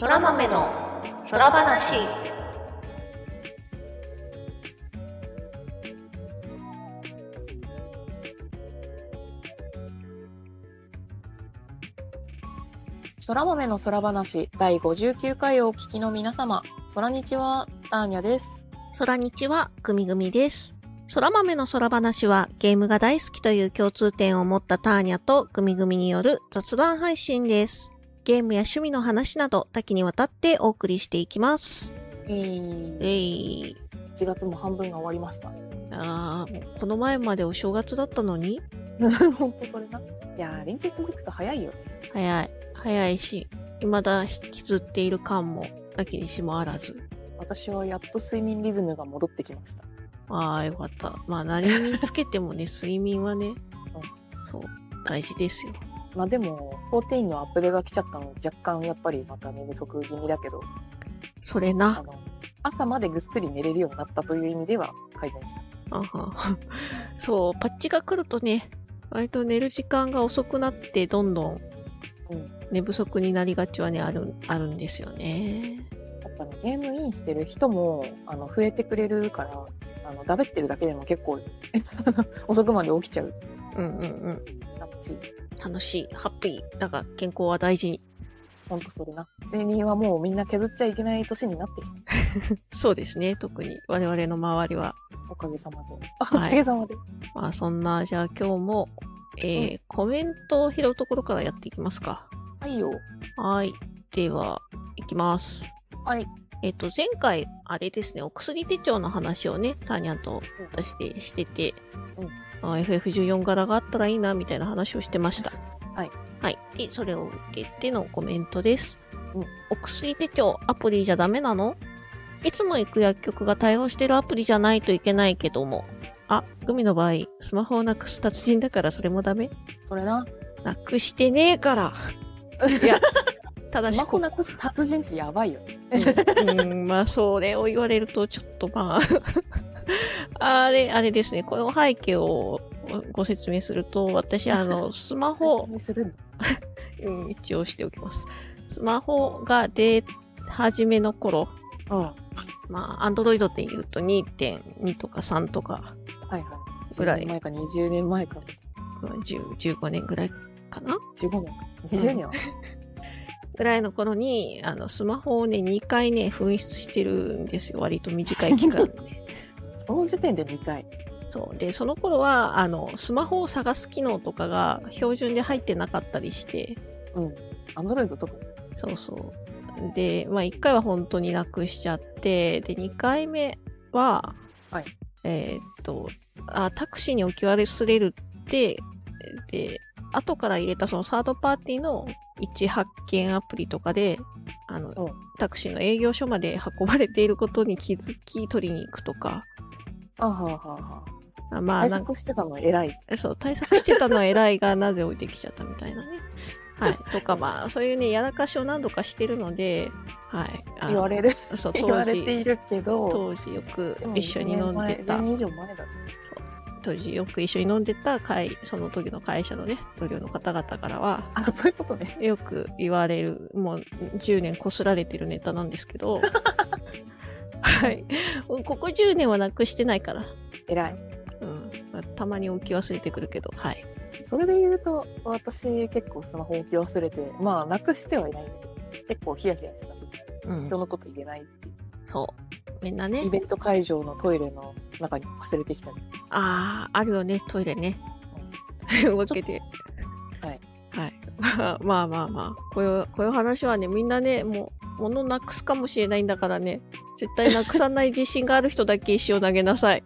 そら豆の空話そら豆の空話第59回をお聞きの皆様、そらにちは、ターニャです。空日はグミグミです。空豆の空話はゲームが大好きという共通点を持ったターニャとグミグミによる雑談配信です。ゲームや趣味の話など多岐にわたってお送りしていきます。ええー、い、1月も半分が終わりました。あーもうこの前までお正月だったのに？ほんとそれな。いやー、連日続くと早いよね。早い。早いし、未だ引きずっている感もなきにしもあらず。私はやっと睡眠リズムが戻ってきました。ああ、よかった。まあ何につけてもね、睡眠はね、そう、大事ですよ。まあでも、14のアップデートが来ちゃったので、若干やっぱりまた寝不足気味だけど、あそれな。の、朝までぐっすり寝れるようになったという意味では改善した。あは そう、パッチが来るとね、割と寝る時間が遅くなって、どんどん寝不足になりがちはね、ある、あるんですよね。やっぱね、ゲームインしてる人も、あの、増えてくれるから、あの、だべってるだけでも結構、遅くまで起きちゃう。うんうんうん。楽しい、ハッピー。だが、健康は大事。ほんとそれな。睡眠はもうみんな削っちゃいけない年になってきた。そうですね。特に我々の周りは。おかげさまで。はいおかげさまで。まあ、そんな、じゃあ今日も、えーコメントを拾うところからやっていきますか。はいよ。はい。では、いきます。はい。えっ、と、前回、あれですね、お薬手帳の話をね、ターニャンと私でしてて、あ FF14 柄があったらいいな、みたいな話をしてました。はい。はい。で、それを受けてのコメントです。うんお薬手帳、アプリじゃダメなの？いつも行く薬局が対応してるアプリじゃないといけないけども。あ、グミの場合、スマホをなくす達人だからそれもダメ？それな。なくしてねえから。いや、ただしこスマホなくす達人ってやばいよね。うん、まあ、それを言われると、ちょっとまあ、あれ、あれですね、この背景をご説明すると、私、あの、スマホ、一応しておきます。スマホが出始めの頃、うん。はまあ、アンドロイドって言うと2.2とか3とか、いはい。ぐらい10年前か20年前か。まあ10 15年ぐらいかな？15年か。20年は？ぐらいの頃に、あの、スマホをね、2回ね、紛失してるんですよ。割と短い期間で。その時点で2回。そう。で、その頃は、あの、スマホを探す機能とかが標準で入ってなかったりして、うん。アンドロイド特に。そうそう。で、まあ、1回は本当になくしちゃって、で、2回目は、はいえーっと、あ、タクシーに置き忘れるって、で、後から入れたそのサードパーティーの位置発見アプリとかで、あの、うんタクシーの営業所まで運ばれていることに気づき取りに行くとか、あはあはあはあまあ。対策してたの偉い。そう、対策してたのは偉いが、なぜ置いてきちゃったみたいなね。はい。とか、まあ、そういうね、やらかしを何度かしてるので、はい。言われる。そう、言 わ当時、れているけど。当時よく一緒に飲んでた10、年以上前だぞ。当時よく一緒に飲んでた会、その時の会社のね、同僚の方々からは、あ、そういうことね。よく言われる、もう10年こすられてるネタなんですけど、はい。ここ10年はなくしてないから。偉い。うん。まあたまに置き忘れてくるけど、はい。それで言うと、私結構スマホ置き忘れて、まあ、なくしてはいないんだけど、結構ヒヤヒヤした。うん人。のこと言えないっていう。そう。みんなねイ、ベント会場のトイレの中に忘れてきたり。ああ、あるよね、トイレね。というわ けで。はい。はい。ま あまあまあまあ。こういう、こういう話はね、みんなね、もう、物なくすかもしれないんだからね、絶対なくさない自信がある人だけ石を投げなさい。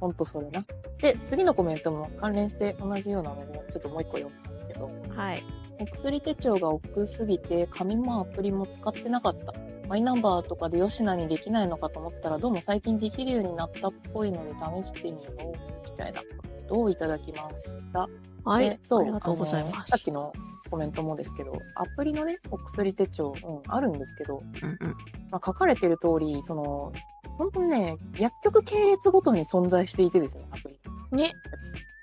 ほんとそれな。で、次のコメントも関連して同じようなので、ちょっともう一個読むんですけど、はい。お薬手帳が億劫すぎて、紙もアプリも使ってなかった。マイナンバーとかで吉野にできないのかと思ったら、どうも最近できるようになったっぽいので試してみよう、みたいなことをいただきました。はいで。そうありがとうございます。さっきのコメントもですけど、アプリのね、お薬手帳、うん、あるんですけど、うんうん。まあ、書かれてる通り、その、本当にね、薬局系列ごとに存在していてですね、アプリね。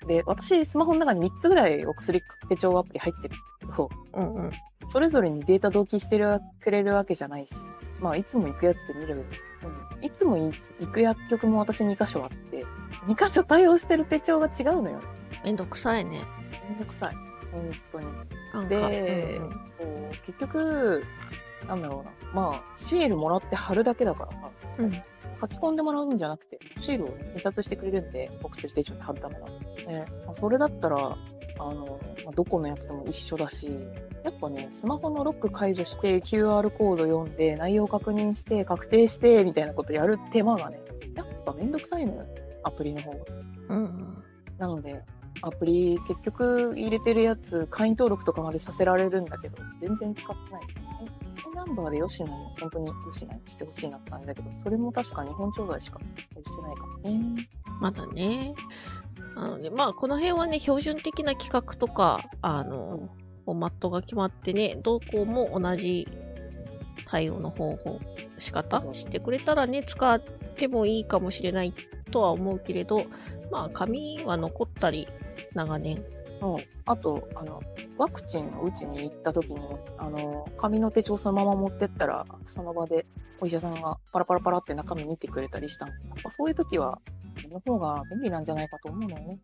で、私、スマホの中に3つぐらいお薬手帳アプリ入ってるんですけど、うんうん。それぞれにデータ同期してるくれるわけじゃないし、まあ、いつも行くやつで見れる。うん、いつもい行く薬局も私2箇所あって、2箇所対応してる手帳が違うのよ。めんどくさいね。めんどくさい。本当に。で、うん結局、なんだろうな。まあ、シールもらって貼るだけだからさ、うん書き込んでもらうんじゃなくて、シールを印刷してくれるんで、お薬手帳に貼るための。ね、まあそれだったら、あの、まあ、どこのやつでも一緒だし、やっぱね、スマホのロック解除して、QR コード読んで、内容確認して、確定して、みたいなことやる手間がね、やっぱめんどくさいのよ。アプリの方が。うんうん。なので、アプリ結局入れてるやつ、会員登録とかまでさせられるんだけど、全然使ってないですね。ナンバーでよしなに本当によしなにしてほしいなって感じだけど、それも確か日本調剤しかしてないからね。まだね。なので、まあ、この辺はね、標準的な企画とか、あの、フォーマットが決まってね、どこも同じ対応の方法、仕方してくれたらね、使ってもいいかもしれないとは思うけれど、まあ、紙は残ったり、長年。うん、あとあのワクチンを打ちに行った時にあの紙の手帳そのまま持ってったらその場でお医者さんがパラパラパラって中身見てくれたりしたのやっぱそういう時はの方が便利なんじゃないかと思うのよね。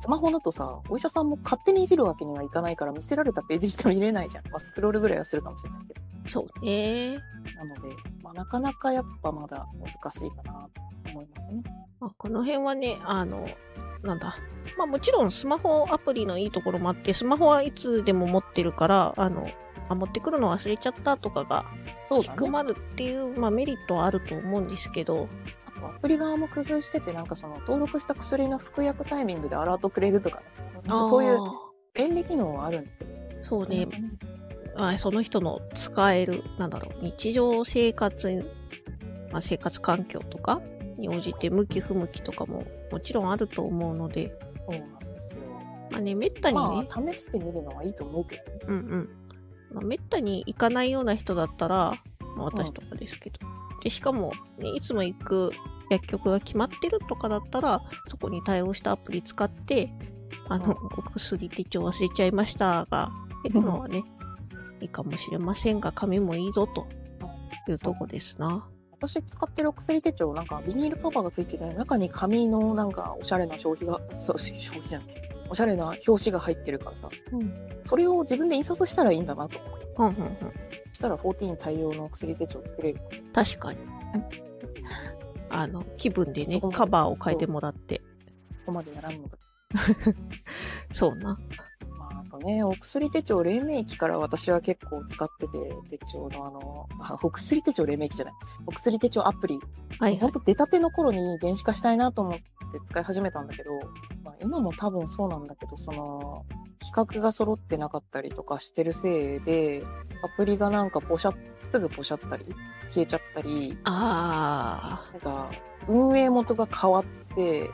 スマホだとさお医者さんも勝手にいじるわけにはいかないから見せられたページしか見れないじゃん、まあ、スクロールぐらいはするかもしれないけど。そうね。なので、まあ、なかなかやっぱまだ難しいかなと思いますね。まあ、この辺はね、あの、なんだ。まあもちろんスマホアプリのいいところもあって、スマホはいつでも持ってるから、あの、あ持ってくるの忘れちゃったとかが低まるっていう、まあ、メリットはあると思うんですけど、アプリ側も工夫しててなんかその登録した薬の服薬タイミングでアラートくれるとかねそういうあ便利機能はあるんでーそうね、あその人の使える、なんだろう、日常生活、まあ、生活環境とかに応じて向き不向きとかももちろんあると思うので、そうなんですよ。まあね、めったにね、まあ、試してみるのはいいと思うけどね。うんうん。まあ、めったに行かないような人だったら、まあ、私とかですけど。で、しかも、ね、いつも行く薬局が決まってるとかだったら、そこに対応したアプリ使って、あの、お薬手帳忘れちゃいましたが、出るのはね、いいかもしれませんが、紙もいいぞというとこですな。私使ってるお薬手帳、なんかビニールカバーがついてて、中に紙のなんかおしゃれな消費が、そう、消費じゃんけ。おしゃれな表紙が入ってるからさ、うん。それを自分で印刷したらいいんだなと。うんうんうん。そしたら14対応のお薬手帳作れる。確かに。あの、気分でねカバーを変えてもらって。ここまでやらんのか。そうな。まあ、あとね、お薬手帳、黎明期から私は結構使ってて、手帳のあの、あお薬手帳、黎明期じゃない。お薬手帳アプリ。はいはい。本当出たての頃に電子化したいなと思って使い始めたんだけど、まあ、今も多分そうなんだけどその企画が揃ってなかったりとかしてるせいでアプリがなんかポシャすぐポシャったり消えちゃったりあなんか運営元が変わって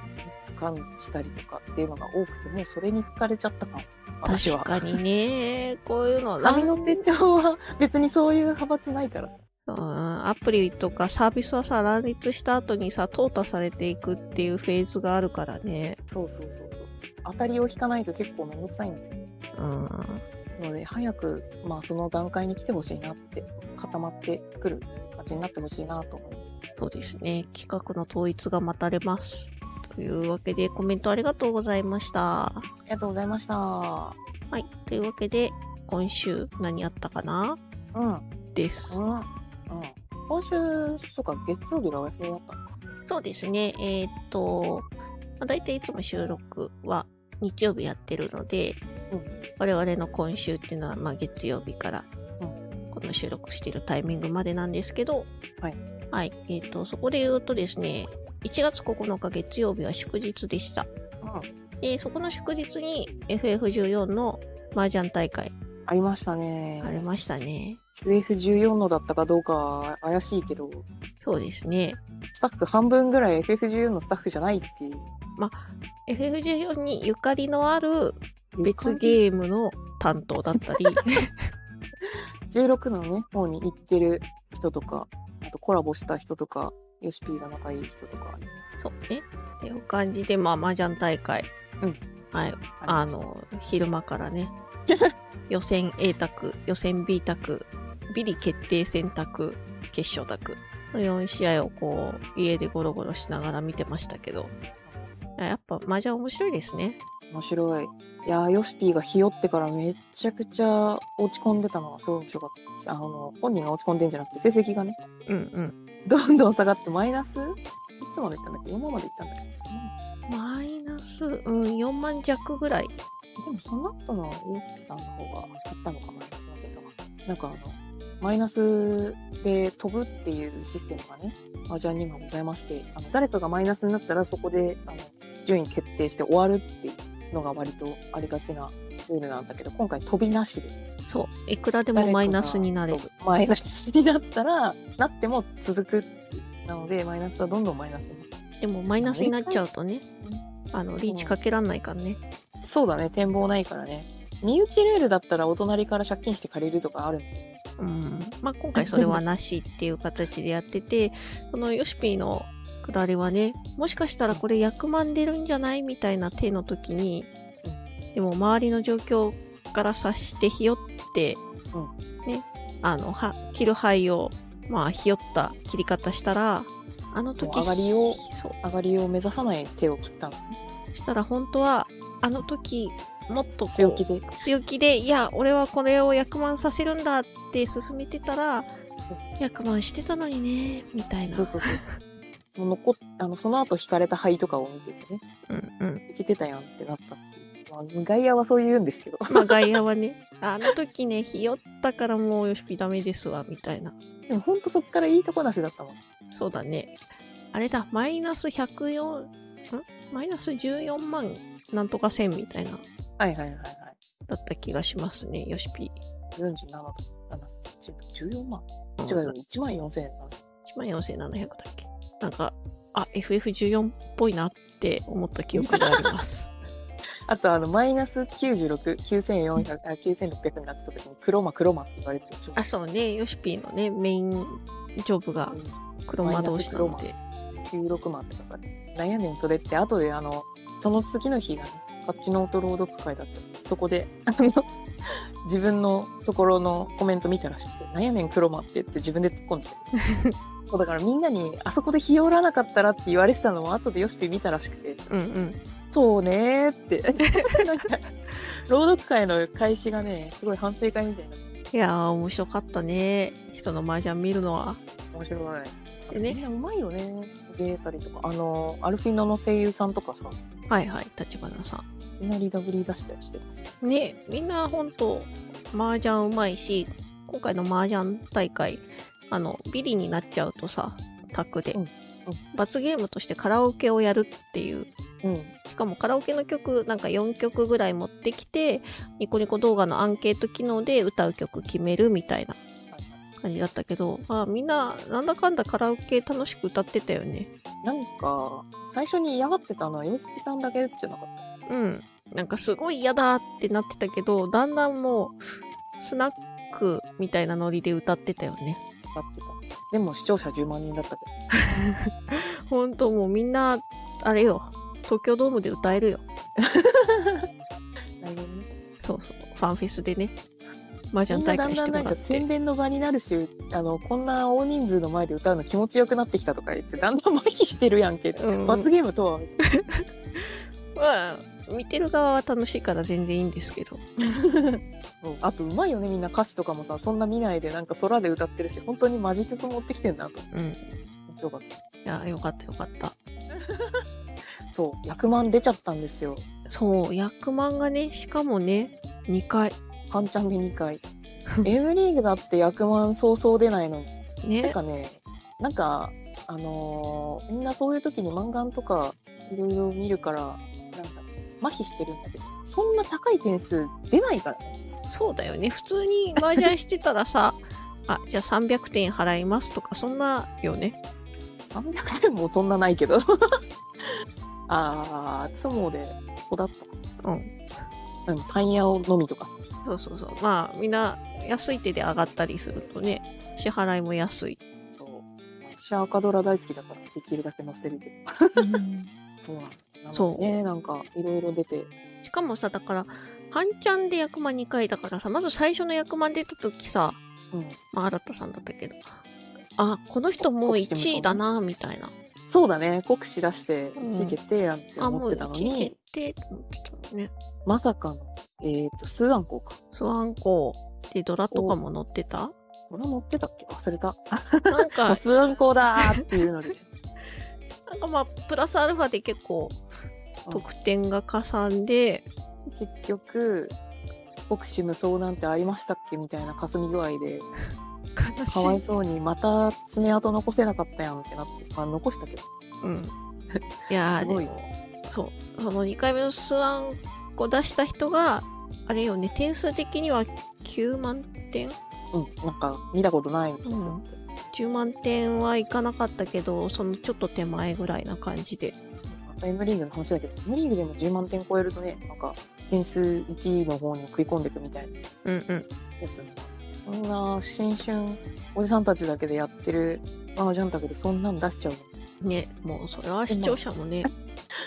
かんしたりとかっていうのが多くてもうそれに疲れちゃったかもあ、私は確かにね。こういうの、紙の手帳は別にそういう派閥ないからさうん、アプリとかサービスはさ、乱立した後にさ、淘汰されていくっていうフェーズがあるからね。そうそうそうそう当たりを引かないと結構めんどくさいんですようん。ので早く、まあ、その段階に来てほしいなって固まってくる感じになってほしいなと思います。そうですね。企画の統一が待たれます。というわけで、コメントありがとうございました。ありがとうございました。はい。というわけで、今週何あったかな？うん、です。うん、うん。今週、そうか、月曜日がお休みだったのか。そうですね。えーっと、まあ、大体いつも収録は日曜日やってるので、うん我々の今週っていうのは、まあ、月曜日からうこの収録しているタイミングまでなんですけど、はい。はい。えーっと、そこで言うとですね、1月9日月曜日は祝日でした。うん、で、そこの祝日に FF14 の麻雀大会ありましたね。ありましたね。FF14 のだったかどうかは怪しいけど、そうですね。スタッフ半分ぐらい FF14 のスタッフじゃないっていう。FF14 にゆかりのある別ゲームの担当だったり、16のね、方に行ってる人とか、あとコラボした人とか、ヨシピーが仲いい人とか、そうね。っていう感じで、まあ、麻雀大会。うんはい。あの、昼間からね、予選 A 択、予選 B 択、ビリ決定選択、決勝択の4試合をこう、家でゴロゴロしながら見てましたけど、やっぱ麻雀面白いですね。面白い。いやー、ヨシピーがひよってからめちゃくちゃ落ち込んでたのがすごい面白かった。あの、本人が落ち込んでんじゃなくて、成績がね、うんうん。どんどん下がってマイナス？いつまでいったんだっけ ?4 万までいったんだっけ？マイナス、うん、4万弱ぐらい。でもその後のヨシピさんの方がいったのかマイナスの桁が。なんかあの、マイナスで飛ぶっていうシステムがね、麻雀にもございまして、あの誰かがマイナスになったらそこであの順位決定して終わるっていうのが割とありがちなルールなんだけど、今回飛びなしで。そう。いくらでもマイナスになれる。マイナスになったら、なっても続くなので、マイナスはどんどんマイナスに。でもマイナスになっちゃうとね、あの、リーチかけらんないからね。そうだね、展望ないからね。身内ルールだったらお隣から借金して借りるとかあるんで。うん。まあ、今回それはなしっていう形でやってて、そのヨシピーのくだりはね、もしかしたらこれ役満出るんじゃないみたいな手の時に、でも周りの状況から察してひよって、うね、あの、は、切る灰を、まあ、ひよった切り方したら、あの時、上がりをそう。上がりを目指さない手を切ったの。したら本当は、あの時、もっと強気で。強気で、いや、俺はこれを役満させるんだって進めてたら、役満してたのにね、みたいな。そうそうそうそう。もう残っあのその後引かれた灰とかを見ててね、うんうん。いけてたやんってなった時。まあ、外野はそう言うんですけど。まあ外野はね、あの時ね、ひよったからもうよしぴダメですわ、みたいな。でもほんとそっからいいとこなしだったもん。そうだね。あれだ、マイナス104、ん？マイナス14万なんとか千みたいな、はいはいはいはい。だった気がしますね、よしぴ。47と7、14万うん違うよ、1万4000円なの。14,700だっけ？なんか、あ、FF14 っぽいなって思った記憶があります。あと、あの、マイナス96、9400、あ、9600になった時に、黒マ黒マって言われてあ、そうね、ヨシピーのね、メインジョブが黒魔同士なので。96万って書かれてなんやねんそれって後であのその次の日がねパッチノート朗読会だったそこで 自分のところのコメント見たらしくて「なんやねん黒マ」って言って自分で突っ込んで そうだからみんなにあそこで日和らなかったらって言われてたのを後でヨシピ見たらしくてうんうん。「そうね」って なんか朗読会の開始がねすごい反省会みたいないやー、面白かったね。人の麻雀見るのは。面白い。でねうまいよね。ゲーたりとか。あの、アルフィノの声優さんとかさ、はいはい、立花さいきなりダブリ出したりしてたし。ん。ね、みんなほんと、麻雀うまいし、今回の麻雀大会、あの、ビリになっちゃうとさ、タッグで、うん罰ゲームとしてカラオケをやるっていううん。しかもカラオケの曲なんか4曲ぐらい持ってきて、ニコニコ動画のアンケート機能で歌う曲決めるみたいな感じだったけど、あみんななんだかんだカラオケ楽しく歌ってたよね。なんか、最初に嫌がってたのはヨスピさんだけじゃなかった。うん。なんかすごい嫌だってなってたけど、だんだんもうスナックみたいなノリで歌ってたよね。歌ってた。でも視聴者10万人だったけほんともうみんな、あれよ、東京ドームで歌えるよ。ね。そうそう。ファンフェスでね。麻雀大会してもらっみんなだんだんなんか宣て。伝の場になるし、あの、こんな大人数の前で歌うの気持ちよくなってきたとか言って、だんだん麻痺してるやんけ。うん罰ゲームとは。まあ、見てる側は楽しいから全然いいんですけど。あと、うまいよね、みんな歌詞とかもさ、そんな見ないで、なんか空で歌ってるし、本当にマジ曲持ってきてんなと。うん。い面白かった。や、よかったよかった。そう、役満出ちゃったんですよ。そう、役満がね、しかもね、2回。半チャンで2回。M リーグだって役満そうそう出ないのに。なんね。かね、なんか、あのーみんなそういう時に漫画とかいろいろ見るから、なんか、麻痺してるんだけど、そんな高い点数出ないからね。そうだよね。普通に麻雀してたらさ、あ、じゃあ300点払いますとか、そんなよね。300点もそんなないけど。あー、相撲でここだった。うん。うん、タイヤをのみとか。そうそうそう。まあ、みんな安い手で上がったりするとね、支払いも安い。そう。私は赤ドラ大好きだから、できるだけ載せるけど。そうなんだ。なのでね、なんか、いろいろ出て。しかもさ、だから、半ちゃんで役満2回だからさ、まず最初の役満出た時さ、うん。まあ、新田さんだったけど、あ、この人もう1位だな、みたいな。そうだね。国試出してうん1位決定やんってあ、もう思ってたの1位に、決定って思ってたのね。まさかの、えっ、と、スーアンコウか。スワンコでドラとかも乗ってた？これ乗ってたっけ？忘れた。なんか、スーアンコウだーっていうので。なんかまあ、プラスアルファで結構得点がかさんで、結局、国試無双なんてありましたっけ？みたいな霞具合で、悲かわい。そうにまた爪痕残せなかったやんってなって、まあ残したけど、うん。いやー、すごいでも、そう。その2回目のスワンコ出した人が、あれよね、点数的には9万点？うん、なんか見たことないんですよ。10万点はいかなかったけど、そのちょっと手前ぐらいな感じで。また M リーグの話だけど、M リーグでも10万点超えるとね、なんか点数1位の方に食い込んでいくみたいなうんうん。やつ。そんな新春おじさんたちだけでやってる麻雀卓でそんなん出しちゃうの？ね、もうそれは視聴者もね、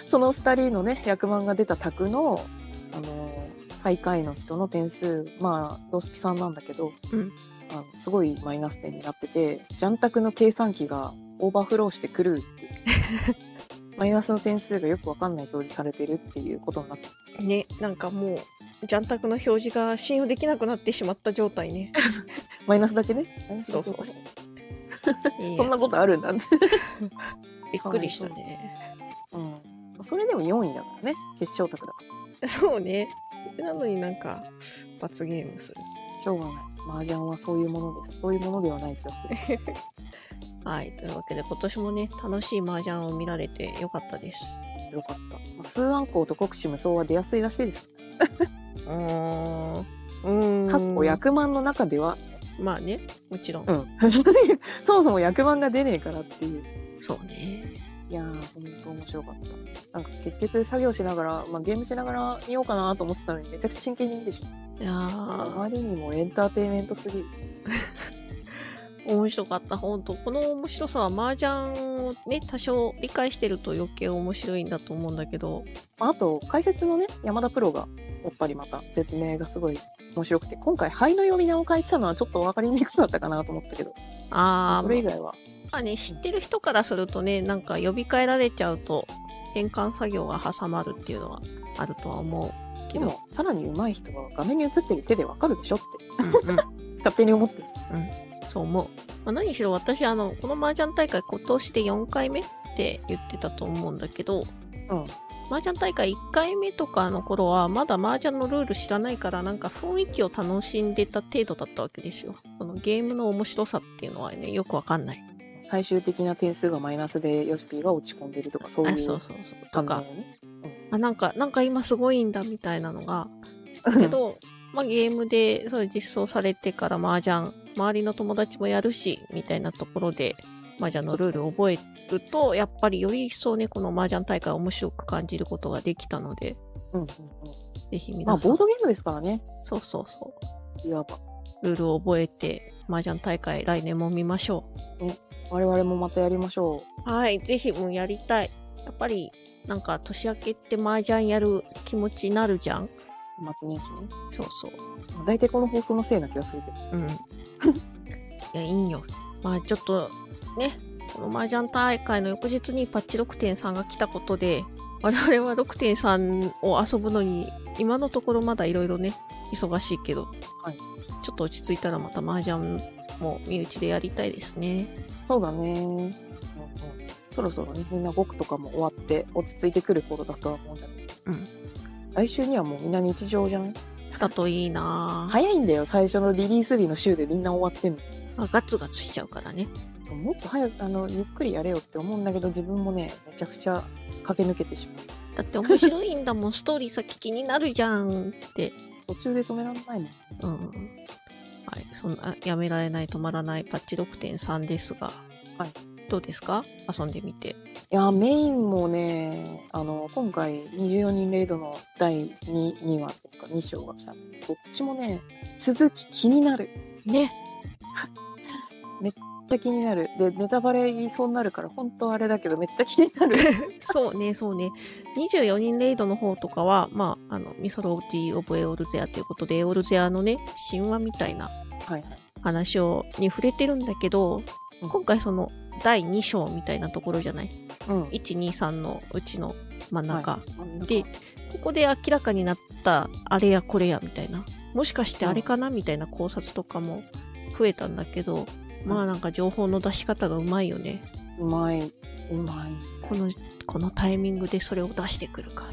その2人のね役満が出た卓の、あのー最下位の人の点数まあロースピさんなんだけど、うん。あのすごいマイナス点になっててジャン卓の計算機がオーバーフローしてくるっていう。マイナスの点数がよくわかんない表示されてるっていうことになって。ね、なんかもう、ジャンタクの表示が信用できなくなってしまった状態ね。マイナスだけね。そうそうそ んなことあるんだ。って、びっくりしたね。うん、それでも4位だからね決勝卓だからそうね。なのになんか、罰ゲームする。しょうがない麻雀はそういうものですそういうものではない気がする はい。というわけで、今年もね、楽しい麻雀を見られてよかったです。よかったスーアンコウと国士無双は出やすいらしいですうーん。ん。かっこ役満の中では、まあね、もちろん。うん、そもそも役満が出ねえからっていうそうね。いやー本当面白かった。なんか結局作業しながら、まあ、ゲームしながら見ようかなと思ってたのにめちゃくちゃ真剣に見てしまう。いやあー、まりにもエンターテインメントすぎる。面白かった。本当。この面白さは麻雀をね、多少理解してると余計面白いんだと思うんだけど、あと解説のね山田プロがやっぱりまた説明がすごい面白くて今回灰の呼び名を書いてたのはちょっと分かりにくかったかなと思ったけど。あー、それ以外はまあね、知ってる人からするとね、なんか呼び替えられちゃうと、変換作業が挟まるっていうのはあるとは思うけど。さらに上手い人は画面に映ってる手で分かるでしょってうんうん、勝手に思ってるそう思う。まあ、何しろ私、あの、この麻雀大会今年で4回目って言ってたと思うんだけど、うん麻雀大会1回目とかの頃は、まだ麻雀のルール知らないから、なんか雰囲気を楽しんでた程度だったわけですよ。そのゲームの面白さっていうのはね、よくわかんない。最終的な点数がマイナスでヨシピーが落ち込んでるとかそういあ、そううそうそう。とか。感動を、ね。あ、なんか、なんか今すごいんだみたいなのが、だけど、まあゲームでそう実装されてから麻雀、周りの友達もやるし、みたいなところで、麻雀のルールを覚えると、やっぱりより一層ね、この麻雀大会を面白く感じることができたので、うんうんぜひうん。ま皆さん、あボードゲームですからね。そうそうそう、いわば。ルールを覚えて、麻雀大会来年も見ましょ我々もまたやりましょう。はい、ぜひもうやりたい。やっぱり、なんか年明けって麻雀やる気持ちになるじゃんう末年始ねそうそう。大体この放送のせいな気がするけどうん。いや、いいんよ。まあちょっと、ね、この麻雀大会の翌日にパッチ6.3が来たことで、我々は6.3を遊ぶのに、今のところまだいろいろね、忙しいけど、はいちょっと落ち着いたらまた麻雀も身内でやりたいですね。そうだね、うんうん、そろそろねみんな僕とかも終わって落ち着いてくる頃だとは思うんだけど、うん。来週にはもうみんな日常じゃん？だといいな。ぁ、早いんだよ最初のリリース日の週でみんな終わってんの。まあガツガツしちゃうからね。そうもっと早くあのゆっくりやれよって思うんだけど自分もねめちゃくちゃ駆け抜けてしまう。だって面白いんだもん、ストーリー先気になるじゃんって。途中で止められないもん。うん。はい。そんな、やめられない、止まらないパッチ6.3ですが。はい。どうですか？遊んでみて。いやメインもねあの今回24人レイドの第 2, 2話というか2章が来たどっちもね続き気になるね。ちゃ気になる。で、ネタバレ言いそうになるから、本当あれだけど、めっちゃ気になる。そうね、そうね。24人レイドの方とかは、まあ、あの、ミソロジー・オブ・エオルゼアということで、エオルゼアのね、神話みたいなはいはい。話を、に触れてるんだけど、うん今回その、第2章みたいなところじゃない？うん。?1、2、3のうちの真ん中。はい真ん中でここで明らかになった、あれやこれやみたいな。もしかしてあれかな？みたいな考察とかも増えたんだけど、まあなんか情報の出し方がうまいよね。うまい。うまい。この、このタイミングでそれを出してくるか。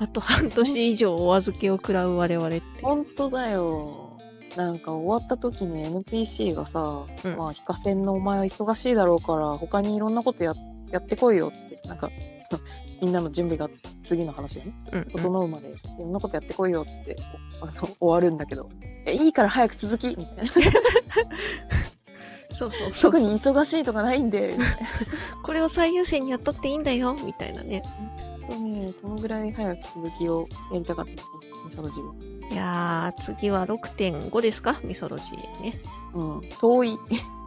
あと半年以上お預けを食らう我々って。本当だよ。なんか終わった時に NPC がさ、うんまあ、非課線のお前は忙しいだろうから、他にいろんなことややってこいよって、なんか、みんなの準備が次の話がね、うんうん整うまで、いろんなことやってこいよって、あの終わるんだけど、えいいから早く続きみたいな。そうそうそう特。に忙しいとかないんで、これを最優先にやったっていいんだよみたいなね。本当ね、そのぐらい早く続きをやりたかった、ミソロジーは。いやー、次は6.5ですか？ミソロジーね。うん、遠い。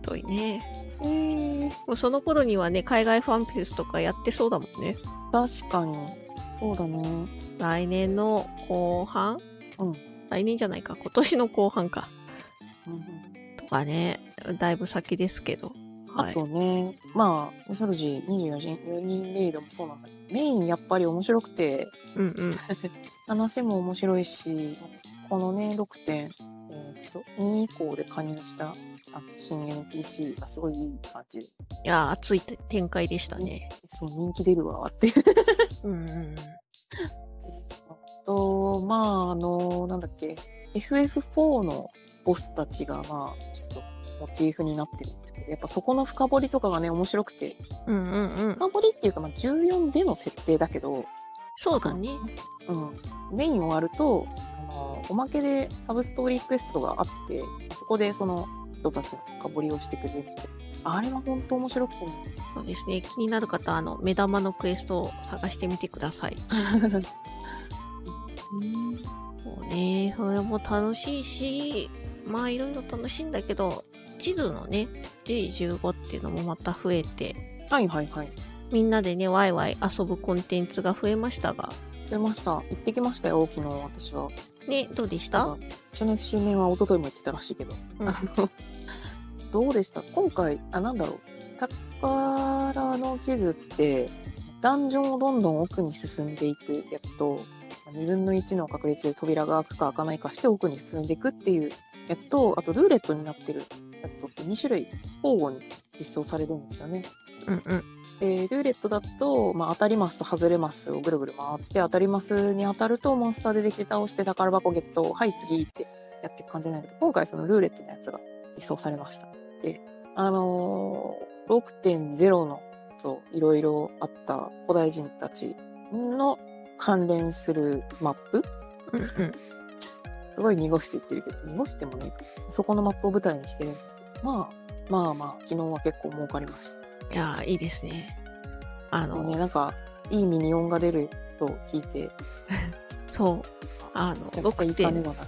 遠いね。えー、もうその頃にはね、海外ファンフェスとかやってそうだもんね。確かに。そうだね。来年の後半？うん。来年じゃないか。今年の後半か。うんとかね。だいぶ先ですけど。はい。あとね、まあ、ミソロジー24人 ,4 人レイドもそうなんだけど、メインやっぱり面白くて、うんうん。話も面白いし、このね、6点、えーっと、2以降で加入したあの新 NPC がすごいいい感じで、いやー、熱い展開でしたね。そう、人気出るわってうん。と、まあ、あの、なんだっけ、FF4 のボスたちが、まあ、ちょっとモチーフになってるんですけど、やっぱそこの深掘りとかがね、面白くて、うんうんうん。深掘りっていうか、まあ、14での設定だけど、そうだね。うん、メイン終わるとあのおまけでサブストーリークエストがあってそこでその人たちの深掘りをしてくれるあれは本当面白くてねそうですね。気になる方、あの、目玉のクエストを探してみてください。そうね、それも楽しいし、まあいろいろ楽しいんだけど、地図のね、G15 っていうのもまた増えて、はいはいはい。みんなでね、ワイワイ遊ぶコンテンツが増えましたが、出ました。行ってきましたよ昨日私は。ね、どうでした？うちの FC 面は一昨日も言ってたらしいけど、うん。あ のどうでした？今回あなんだろう。宝の地図ってダンジョンをどんどん奥に進んでいくやつと2分の1の確率で扉が開くか開かないかして奥に進んでいくっていうやつとあとルーレットになってるやつとって2種類交互に実装されるんですよね。うんうん。でルーレットだと、まあ、当たりマスと外れマスをぐるぐる回って当たりマスに当たるとモンスターでできて倒して宝箱ゲットはい次ってやっていく感じなんだけど今回そのルーレットのやつが実装されましたであのー6.0のといろいろあった古代人たちの関連するマップ。すごい濁して言ってるけど濁してもねそこのマップを舞台にしてるんですけど。まあまあまあ昨日は結構儲かりました。いやー、いいですね。あの、ね、なんか、いいミニオンが出ると聞いて、そう。あのめちゃくちゃいい6.0金がな。る。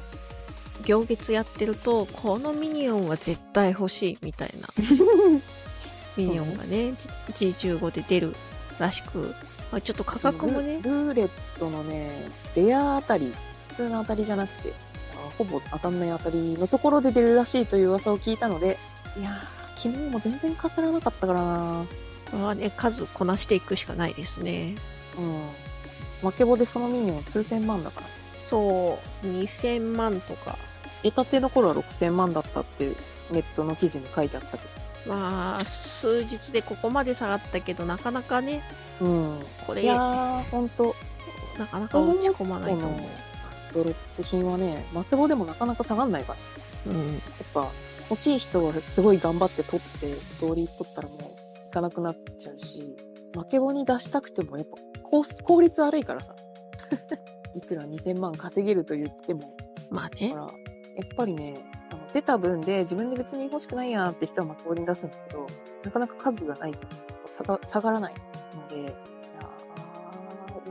行月やってると、このミニオンは絶対欲しいみたいな。ミニオンがね、G- G15 で出るらしく、まあ、ちょっと価格もね。ル、ルーレットのね、レア当たり、普通の当たりじゃなくて、あほぼ当たんない当たりのところで出るらしいという噂を聞いたので、いやー、昨日も全然かすらなかったからなこれはね、数こなしていくしかないですね。うん。負けぼでそのミニオン数千万だから。そう、2000万とか。出たての頃は6000万だったってネットの記事に書いてあったけまあ、数日でここまで下がったけど、なかなかね、ど。うん。これ、いやなー、ほんと、かなか落ち込まないと思う。ドロップ品はね、負けぼでもなかなか下がんないから。うん。やっぱ欲しい人はすごい頑張って取ってストーリー取ったらもういかなくなっちゃうし負け棒に出したくてもやっぱ効効率悪いからさ いくら2000万稼げると言ってもまあねだか。らやっぱりねあの出た分で自分で別に欲しくないやって人は負け棒に出すんだけどなかなか数がないと下がらないので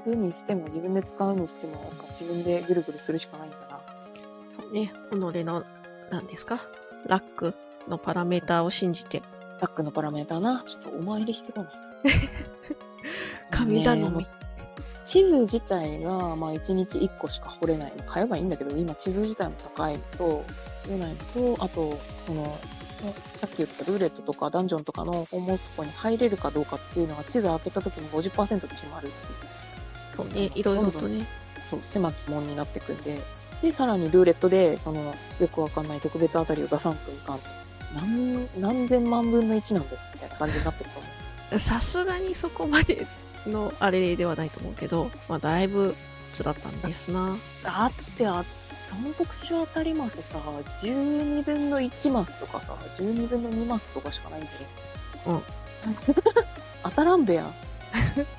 るにしても自分で使うにしても自分でぐるぐるするしかないんだね、己の、何ですか？ラックのパラメーターを信じて。タックのパラメーターな。ちょっとお参りしてこないと。神頼み。ね地図自体が、まあ、1日1個しか掘れないの買えばいいんだけど今地図自体も高いのと掘れないのとあとそのさっき言ったルーレットとかダンジョンとかの宝物庫に入れるかどうかっていうのが地図開けた時に50%決まるっていうそうね、いろいろとね。そう狭き門になってくんででさらにルーレットでそのよくわかんない特別あたりを出さんといかんと。何何千万分の1なんだよみたいな感じになってると思う。さすがにそこまでのあれではないと思うけど、まあ、だいぶ辛ったんですな。だってあその特殊当たりマスさ12分の1マスとかさ12分の2マスとかしかないんだよ。うん。当たらんべや。ん、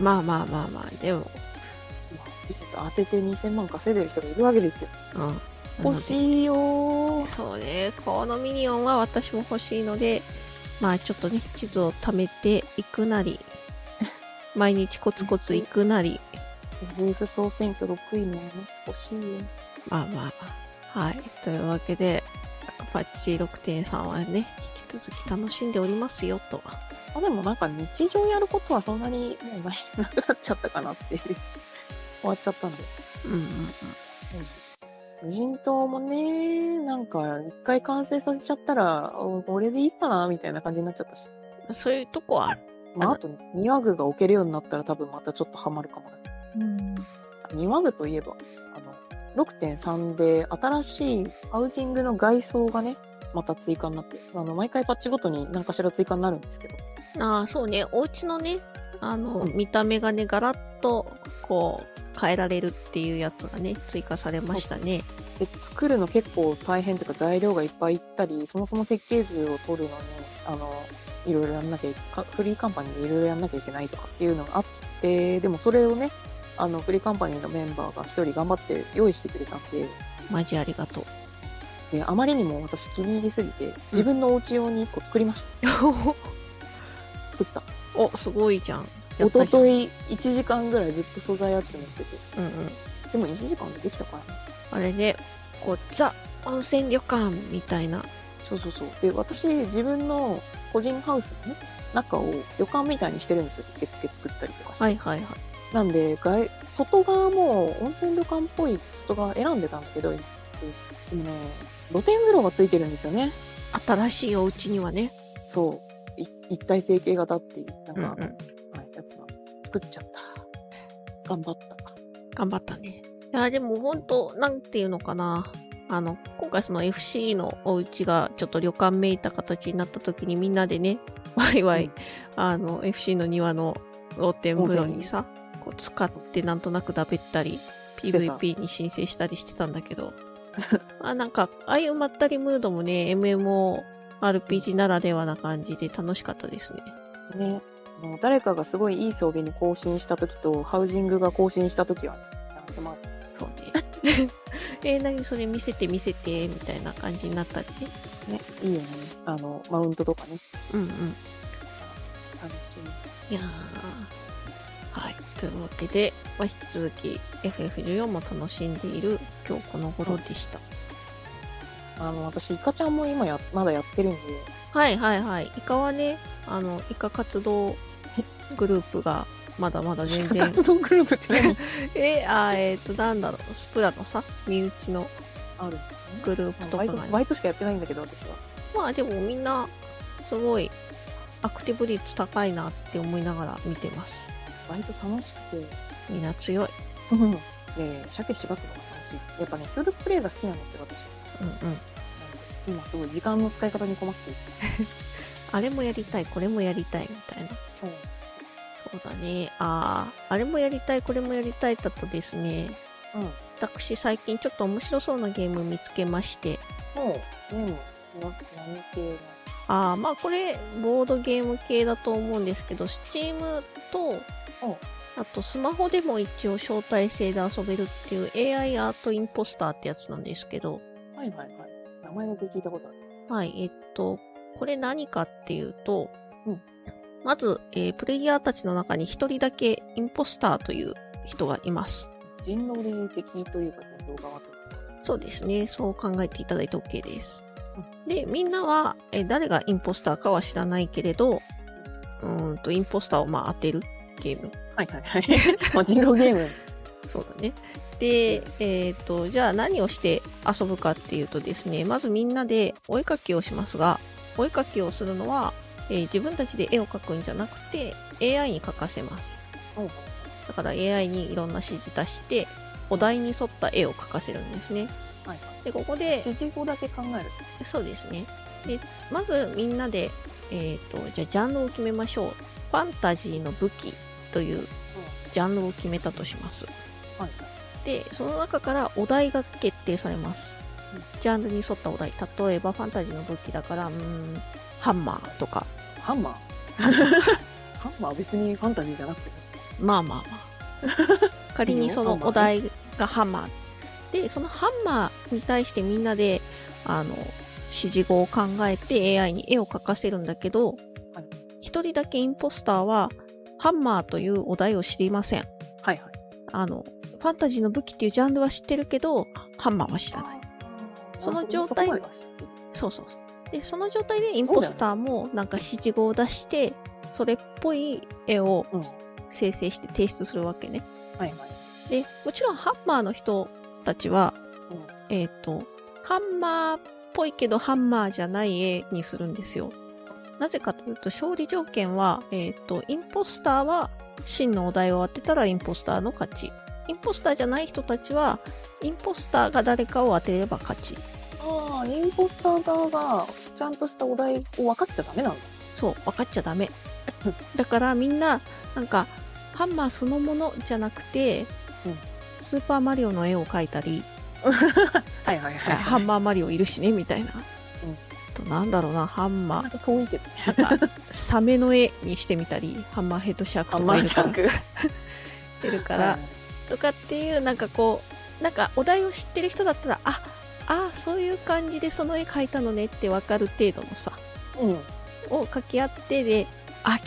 ままあまあまあまあ、でも、あ、実質当てて2000万稼いでる人がいるわけですけどうん。欲しいよーそうね、このミニオンは私も欲しいので、まあちょっとね、地図を貯めていくなり、毎日コツコツ行くなり、FF 総選挙6位のあの人欲しいよまあまあまあ。はい。というわけで、パッチ6.3はね、引き続き楽しんでおりますよと。あでもなんか日常やることはそんなにもうないなくなっちゃったかなっていう。終わっちゃったんで。うんうんうん。無人島もねなんか一回完成させちゃったらおこれでいいかなみたいな感じになっちゃったし。そういうとこはある。まあ、あと庭具が置けるようになったら多分またちょっとハマるかもね。庭具といえばあの6.3で新しいハウジングの外装がねまた追加になってあの毎回パッチごとに何かしら追加になるんですけどああ、そうね。お家のね、あの、うん見た目がね、ガラッと、こう、変えられるっていうやつがね、追加されましたね。で作るの結構大変というか材料がいっぱいいったりそもそも設計図を取るのにあのいろいろやんなきゃフリーカンパニーでいろいろやんなきゃいけないとかっていうのがあってでもそれをねあのフリーカンパニーのメンバーが一人頑張って用意してくれたんでマジありがとう。であまりにも私気に入りすぎて自分のお家用に1個作りました、作ったお、すごいじゃん。や一ったじゃん昨日1時間ぐらいずっと素材あってのしててうんうん。でも1時間でできたからあれね、こう、ザ温泉旅館みたいな。そうそうそう。で、私、自分の個人ハウスのね、中を旅館みたいにしてるんですよ。受付作ったりとかして。はいはいはい。なんで、外、外側も温泉旅館っぽい外側選んでたんだけど、今でもね、露天風呂がついてるんですよね。新しいお家にはね。そう。い一体成形型っていう、なんか、うんうん。はい、やつが作っちゃった。頑張った。頑張ったね。いや、でも本当なんていうのかな。あの、今回その FC のお家がちょっと旅館めいた形になった時にみんなでね、ワイワイ、うんあの、FC の庭の露天風呂にさ、こう使ってなんとなくだべったり、PVP に申請したりしてたんだけど、あなんか、ああいうまったりムードもね、MMORPG ならではな感じで楽しかったですね。ね。もう誰かがすごいいい装備に更新した時と、ハウジングが更新した時は、集まる。そうね。えー、何それ見せて見せて、みたいな感じになったりね。ね、いいよね。あの、マウントとかね。うんうん。楽しい。いやーはい。というわけで、まあ、引き続き FF14 も楽しんでいる今日この頃でした。あの、私、イカちゃんも今や、まだやってるんで、はいはいはい。イカはね、あの、イカ活動グループがまだまだ全然活動グループって何？え、あー、えっ、と、なんだろう、スプラのさ、身内のある。グループとかバイトしかやってないんだけど、私は。まあでもみんな、すごい、アクティブ率高いなって思いながら見てます。バイト楽しくて、みんな強い。うん。で、鮭しばくのが楽しい。やっぱね、協力プレイが好きなんですよ、私は。うんうん。今すごい時間の使い方に困っていて。あれもやりたい、これもやりたいみたいな。そう。そうだね。ああ、あれもやりたい、これもやりたいだとですね、うん。私最近ちょっと面白そうなゲーム見つけまして、もう、うん。な、何系ああ、まあこれ、ボードゲーム系だと思うんですけど、Steam と、あとスマホでも一応招待制で遊べるっていう AI アートインポスターってやつなんですけど、なはいはいはい。名前だけ聞いたことある。はい、えっと、これ何かっていうと、うんまず、えープレイヤーたちの中に一人だけインポスターという人がいます。人狼霊的というか、ね、動画は。そうですね。そう考えていただいて OK です。で、みんなは、え誰がインポスターかは知らないけれど、うーんと、インポスターをまあ当てるゲーム。はいはいはい。まあ、人狼ゲーム。そうだね。で、えっ、と、じゃあ何をして遊ぶかっていうとですね、まずみんなでお絵かきをしますが、お絵かきをするのは、えー自分たちで絵を描くんじゃなくて、AI に描かせます。うんだから AI にいろんな指示出して、お題に沿った絵を描かせるんですね。はいはい。で、ここで、指示語だけ考える。そうですね。で、まずみんなで、えっ、と、じゃあジャンルを決めましょう。ファンタジーの武器というジャンルを決めたとします。はいはい。で、その中からお題が決定されます。ジャンルに沿ったお題。例えばファンタジーの武器だから、うーん、ハンマーとか。ハンマー？ハンマー別にファンタジーじゃなくて？まあまあまあ。仮にそのお題がハンマー。で、そのハンマーに対してみんなで、あの、指示語を考えて AI に絵を描かせるんだけどはい、一、人だけインポスターは、ハンマーというお題を知りません。はいはい。あの、ファンタジーの武器っていうジャンルは知ってるけど、ハンマーは知らない。その状態そうそうそう。で、その状態でインポスターもなんか指示語を出して、それっぽい絵を生成して提出するわけね。いはい。で、もちろんハンマーの人たちは、うんえっ、と、ハンマーっぽいけどハンマーじゃない絵にするんですよ。なぜかというと、勝利条件は、えっ、と、インポスターは真のお題を当てたらインポスターの勝ち。インポスターじゃない人たちは、インポスターが誰かを当てれば勝ち。ああ、インポスター側がちゃんとしたお題を分かっちゃダメなんだ。そう、分かっちゃダメ。だからみんな、なんか、ハンマーそのものじゃなくて、うんスーパーマリオの絵を描いたり、はいはいはい。ハンマーマリオいるしね、みたいな。なんだろうな、ハンマなんか遠いけどね。ー、なんか、サメの絵にしてみたり、ハンマーヘッドシャークとかいるから、ーシャーク。いるから、とかっていう、なんかこう、なんかお題を知ってる人だったら、あ、あそういう感じでその絵描いたのねってわかる程度のさ、うん。を掛け合ってで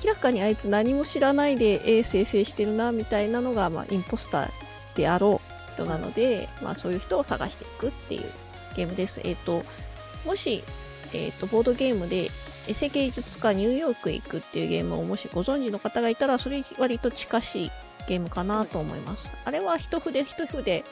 明らかにあいつ何も知らないで絵生成してるなみたいなのが、まあ、インポスターであろう人なので、まあ、そういう人を探していくっていうゲームです。えっ、ともし、えっとボードゲームでエセ芸術家ニューヨークへ行くっていうゲームをもしご存知の方がいたらそれ割と近しいゲームかなと思います。あれは一筆一筆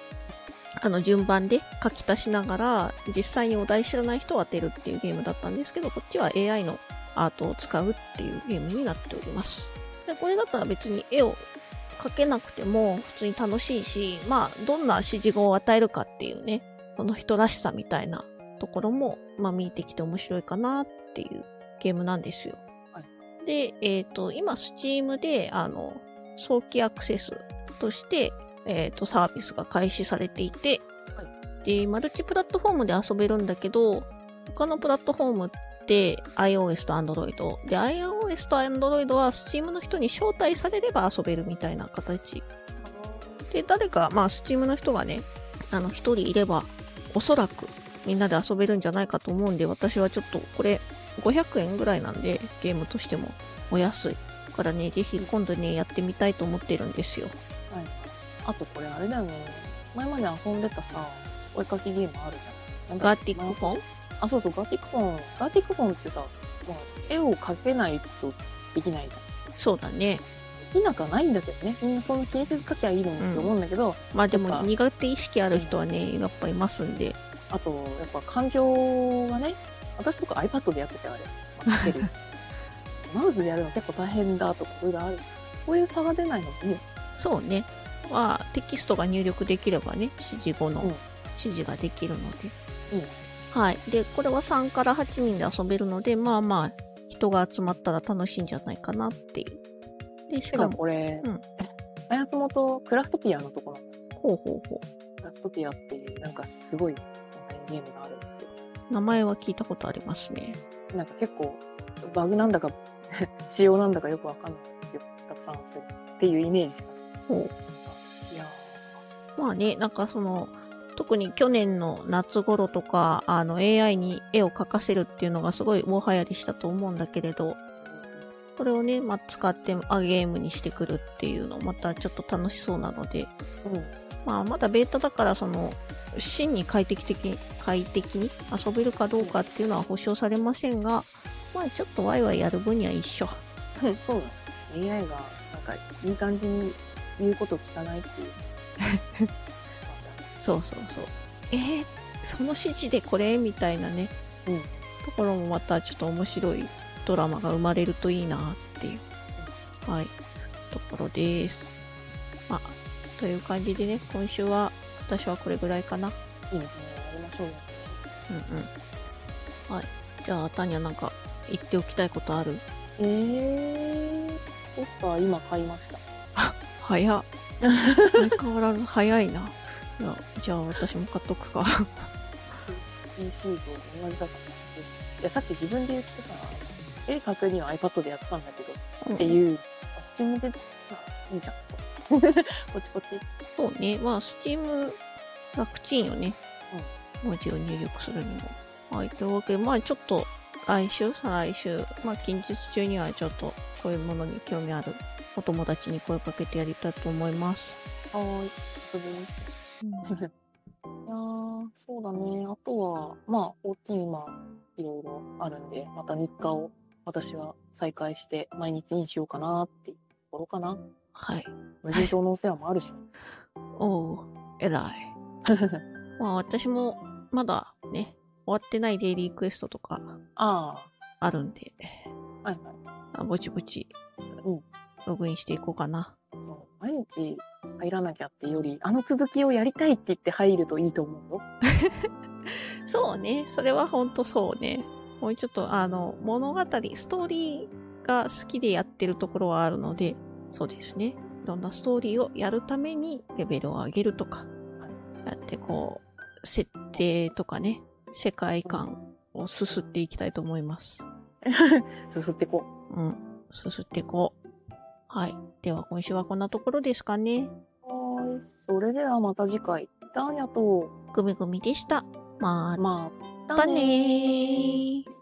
あの順番で書き足しながら実際にお題知らない人を当てるっていうゲームだったんですけどこっちは AI のアートを使うっていうゲームになっております。でこれだったら別に絵を描けなくても普通に楽しいし、まあ、どんな指示語を与えるかっていうね、その人らしさみたいなところも、まあ、見えてきて面白いかなっていうゲームなんですよ。はいで、えっ、と、今、Steam で、あの、早期アクセスとして、えっ、と、サービスが開始されていて、で、マルチプラットフォームで遊べるんだけど、他のプラットフォームって iOS と Android。で、iOS と Android は Steam の人に招待されれば遊べるみたいな形。で、誰か、まあ Steam の人がね、あの、一人いれば、おそらくみんなで遊べるんじゃないかと思うんで、私はちょっとこれ500円ぐらいなんで、ゲームとしてもお安い。だからね、ぜひ今度ね、やってみたいと思ってるんですよ。はい。あとこれあれだよね。前まで遊んでたさ、お絵かきゲームあるじゃん。ガーティックフォン？あ、そうそう、ガーティックフォン。ガーティックフォンってさ、絵を描けないとできないじゃん。そうだね。できなくはないんだけどね。みんなその気にせず描きゃいいのにって思うんだけど、まあでも苦手意識ある人はね、やっぱいますんで。あと、やっぱ環境がね、私とか iPad でやっててあれ、る マウスでやるの結構大変だとか、いろいろあるしそういう差が出ないのもいいよ。そうね。まあ、テキストが入力できればね、指示後のうん指示ができるので。いいね。はい。で、これは3から8人で遊べるので、まあまあ、人が集まったら楽しいんじゃないかなっていう。で、してかかも、これ、うん開発元クラフトピアのところほうほうほクラフトピアっていうなんかすごいゲームがあるんですよ。う。名前は聞いたことありますね。なんか結構バグなんだか 仕様なんだかよくわかんないけどたくさんするっていうイメージ。ほう。いやまあね、なんかその、特に去年の夏頃とか、あの AI に絵を描かせるっていうのがすごい大流行りしたと思うんだけれど、これをね、まあ、使ってあゲームにしてくるっていうのまたちょっと楽しそうなので、ーうん。まあ、まだベータだから、その、真に快適的に、快適に遊べるかどうかっていうのは保証されませんが、まあ、ちょっとワイワイやる分には一緒。そうなの AI がなんかいい感じに言うこと聞かないっていう。そうそうそう。えー、その指示でこれみたいなね、うんところもまたちょっと面白いドラマが生まれるといいなっていう、はい、ところです。まあ、という感じでね、今週は私はこれぐらいかな。いいですね。やりましょうよ。うんうん。はい。じゃあ、タニアなんか言っておきたいことある？えー、ポスター今買いました。早っ。相変わらず早いな。いや、じゃあ私も買っとくか。PC と同じだから。いや、さっき自分で言ってた、絵描くには iPad でやったんだけど、っていう、スチームで、まあ、いいじゃんと。こっちこっち。そうね。まあ、スチーム楽ちんよね。文字を入力するにも。はい。というわけで、まあちょっと来週、再来週、まあ近日中にはちょっとこういうものに興味あるお友達に声かけてやりたいと思います。はーい、遊びます。いやー、そうだね。あとは、まあ、大きい今、いろいろあるんで、また日課を私は再開して、毎日にしようかなっていうところかな。はい。無人島のお世話もあるし。おう、偉い。まあ私もまだね、終わってないデイリークエストとかああるんで、あ、はいはい。あぼちぼちうんログインしていこうかな。毎日入らなきゃってより、あの続きをやりたいって言って入るといいと思うよ。そうね。それはほんとそうね。もうちょっとあの、物語、ストーリーが好きでやってるところはあるので、そうですね。いろんなストーリーをやるためにレベルを上げるとか、やってこう、設定とかね、世界観をすすっていきたいと思います。すすってこうん。すすっていこう。はい。では今週はこんなところですかね。う。はーい。それではまた次回。ダーニャと、ぐみぐみでした。ままたたねー。